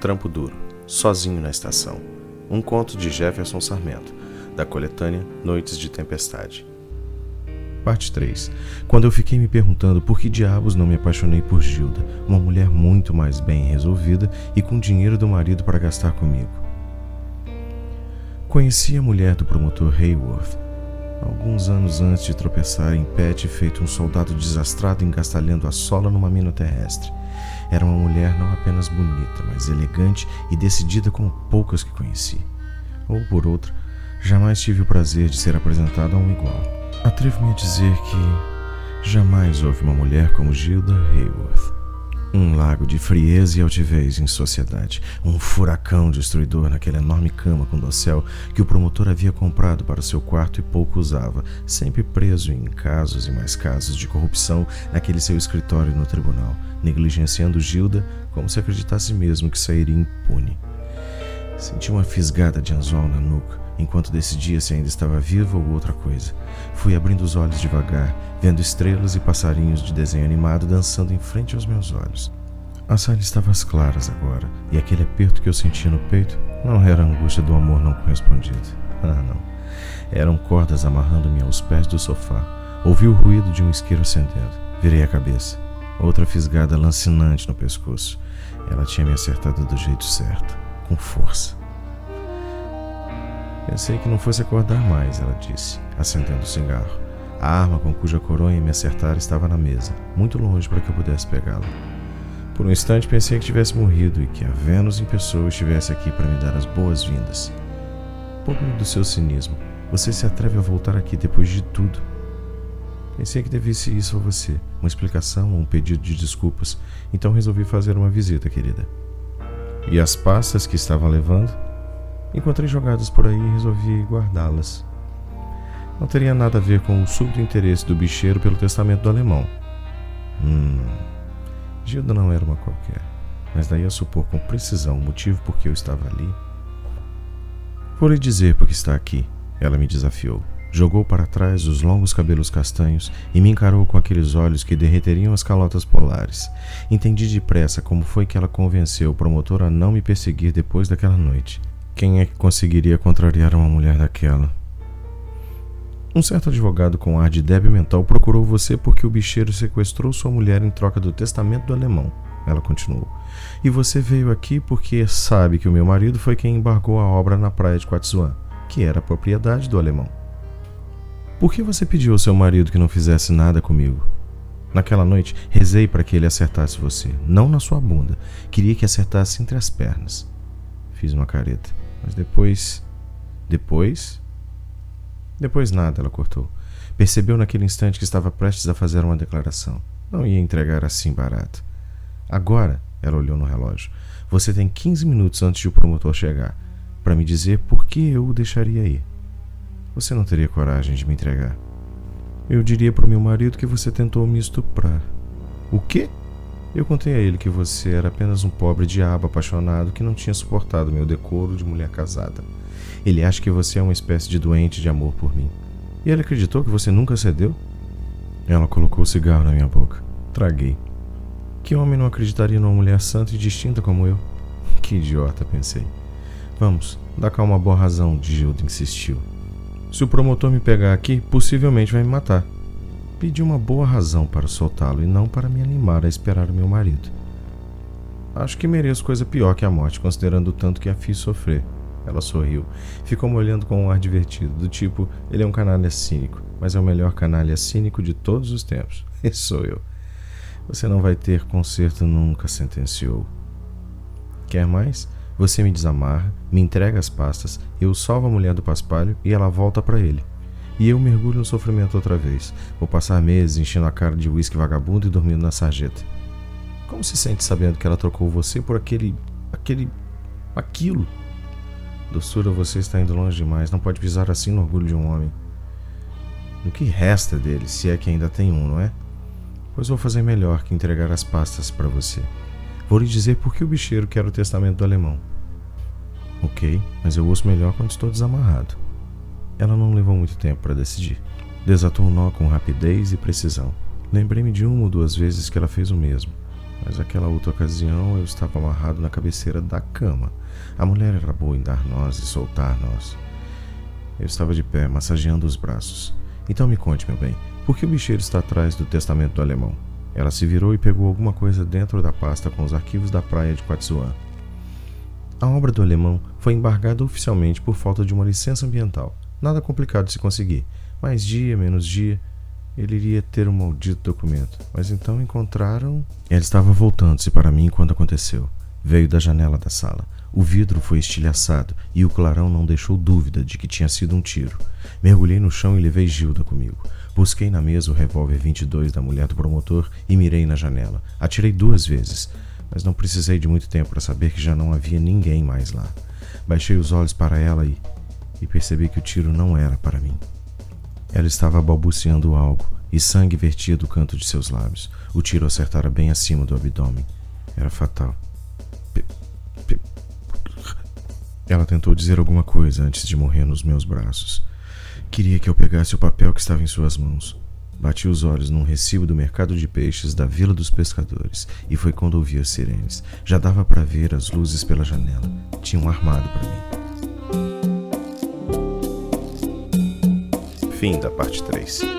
Trampo Duro, Sozinho na Estação. Um conto de Jefferson Sarmento, da coletânea Noites de Tempestade. Parte 3. Quando eu fiquei me perguntando por que diabos não me apaixonei por Gilda, uma mulher muito mais bem resolvida e com dinheiro do marido para gastar comigo. Conheci a mulher do promotor Hayworth alguns anos antes de tropeçar em pet feito um soldado desastrado engastalhando a sola numa mina terrestre. Era uma mulher não apenas bonita, mas elegante e decidida como poucas que conheci. Ou por outra, jamais tive o prazer de ser apresentado a um igual. Atrevo-me a dizer que jamais houve uma mulher como Gilda Hayworth. Um lago de frieza e altivez em sociedade, um furacão destruidor naquela enorme cama com dossel que o promotor havia comprado para seu quarto e pouco usava, sempre preso em casos e mais casos de corrupção naquele seu escritório no tribunal, negligenciando Gilda como se acreditasse mesmo que sairia impune. Senti uma fisgada de anzol na nuca enquanto decidia se ainda estava viva ou outra coisa. Fui abrindo os olhos devagar, vendo estrelas e passarinhos de desenho animado dançando em frente aos meus olhos. A sala estava às claras agora, e aquele aperto que eu sentia no peito não era a angústia do amor não correspondido. Ah, não. Eram cordas amarrando-me aos pés do sofá. Ouvi o ruído de um isqueiro acendendo. Virei a cabeça. Outra fisgada lancinante no pescoço. Ela tinha me acertado do jeito certo, com força. Pensei que não fosse acordar mais, ela disse, acendendo o cigarro. A arma com cuja coronha me acertara estava na mesa, muito longe para que eu pudesse pegá-la. Por um instante pensei que tivesse morrido e que a Vênus em pessoa estivesse aqui para me dar as boas-vindas. Pouco do seu cinismo, você se atreve a voltar aqui depois de tudo. Pensei que devesse isso a você, uma explicação ou um pedido de desculpas, então resolvi fazer uma visita, querida. E as pastas que estava levando? Encontrei jogadas por aí e resolvi guardá-las. Não teria nada a ver com o súbito interesse do bicheiro pelo testamento do alemão. Hum. Gilda não era uma qualquer, mas daí a supor com precisão o motivo por que eu estava ali. Vou lhe dizer por que está aqui, ela me desafiou. Jogou para trás os longos cabelos castanhos e me encarou com aqueles olhos que derreteriam as calotas polares. Entendi depressa como foi que ela convenceu o promotor a não me perseguir depois daquela noite. Quem é que conseguiria contrariar uma mulher daquela? Um certo advogado com ar de débil mental procurou você porque o bicheiro sequestrou sua mulher em troca do testamento do alemão. Ela continuou. E você veio aqui porque sabe que o meu marido foi quem embargou a obra na praia de Quatzuan, que era propriedade do alemão. Por que você pediu ao seu marido que não fizesse nada comigo? Naquela noite, rezei para que ele acertasse você, não na sua bunda. Queria que acertasse entre as pernas. Fiz uma careta. Mas depois. Depois. Depois nada, ela cortou. Percebeu naquele instante que estava prestes a fazer uma declaração. Não ia entregar assim barato. Agora, ela olhou no relógio, você tem 15 minutos antes de o promotor chegar para me dizer por que eu o deixaria ir. Você não teria coragem de me entregar. Eu diria para o meu marido que você tentou me estuprar. O quê? Eu contei a ele que você era apenas um pobre diabo apaixonado que não tinha suportado meu decoro de mulher casada. Ele acha que você é uma espécie de doente de amor por mim. E ele acreditou que você nunca cedeu? Ela colocou o cigarro na minha boca. Traguei. Que homem não acreditaria numa mulher santa e distinta como eu? Que idiota, pensei. Vamos, dá cá uma boa razão, Gilda insistiu. Se o promotor me pegar aqui, possivelmente vai me matar. Pedi uma boa razão para soltá-lo e não para me animar a esperar o meu marido. Acho que mereço coisa pior que a morte, considerando o tanto que a fiz sofrer. Ela sorriu. Ficou me olhando com um ar divertido, do tipo: ele é um canalha cínico, mas é o melhor canalha cínico de todos os tempos. Sou eu. Você não vai ter conserto nunca, sentenciou. Quer mais? Você me desamarra, me entrega as pastas, eu salvo a mulher do paspalho e ela volta para ele. E eu mergulho no sofrimento outra vez. Vou passar meses enchendo a cara de uísque vagabundo e dormindo na sarjeta. Como se sente sabendo que ela trocou você por aquele. aquele. aquilo? Doçura, você está indo longe demais. Não pode pisar assim no orgulho de um homem. No que resta dele, se é que ainda tem um, não é? Pois vou fazer melhor que entregar as pastas para você. Vou lhe dizer por que o bicheiro quer o testamento do alemão. Ok, mas eu ouço melhor quando estou desamarrado. Ela não levou muito tempo para decidir. Desatou o nó com rapidez e precisão. Lembrei-me de uma ou duas vezes que ela fez o mesmo. mas aquela outra ocasião eu estava amarrado na cabeceira da cama. A mulher era boa em dar nós e soltar nós. Eu estava de pé, massageando os braços. Então me conte, meu bem, por que o bicheiro está atrás do testamento do alemão? Ela se virou e pegou alguma coisa dentro da pasta com os arquivos da praia de Quatzuan. A obra do alemão foi embargada oficialmente por falta de uma licença ambiental. Nada complicado de se conseguir, mas dia menos dia ele iria ter um maldito documento. Mas então encontraram. Ela estava voltando-se para mim quando aconteceu. Veio da janela da sala. O vidro foi estilhaçado e o clarão não deixou dúvida de que tinha sido um tiro. Mergulhei no chão e levei Gilda comigo. Busquei na mesa o revólver 22 da mulher do promotor e mirei na janela. Atirei duas vezes, mas não precisei de muito tempo para saber que já não havia ninguém mais lá. Baixei os olhos para ela e, e percebi que o tiro não era para mim. Ela estava balbuciando algo e sangue vertia do canto de seus lábios. O tiro acertara bem acima do abdômen. Era fatal. Ela tentou dizer alguma coisa antes de morrer nos meus braços. Queria que eu pegasse o papel que estava em suas mãos. Bati os olhos num recibo do mercado de peixes da Vila dos Pescadores e foi quando ouvi as sirenes. Já dava para ver as luzes pela janela. Tinham um armado para mim. Fim da parte 3.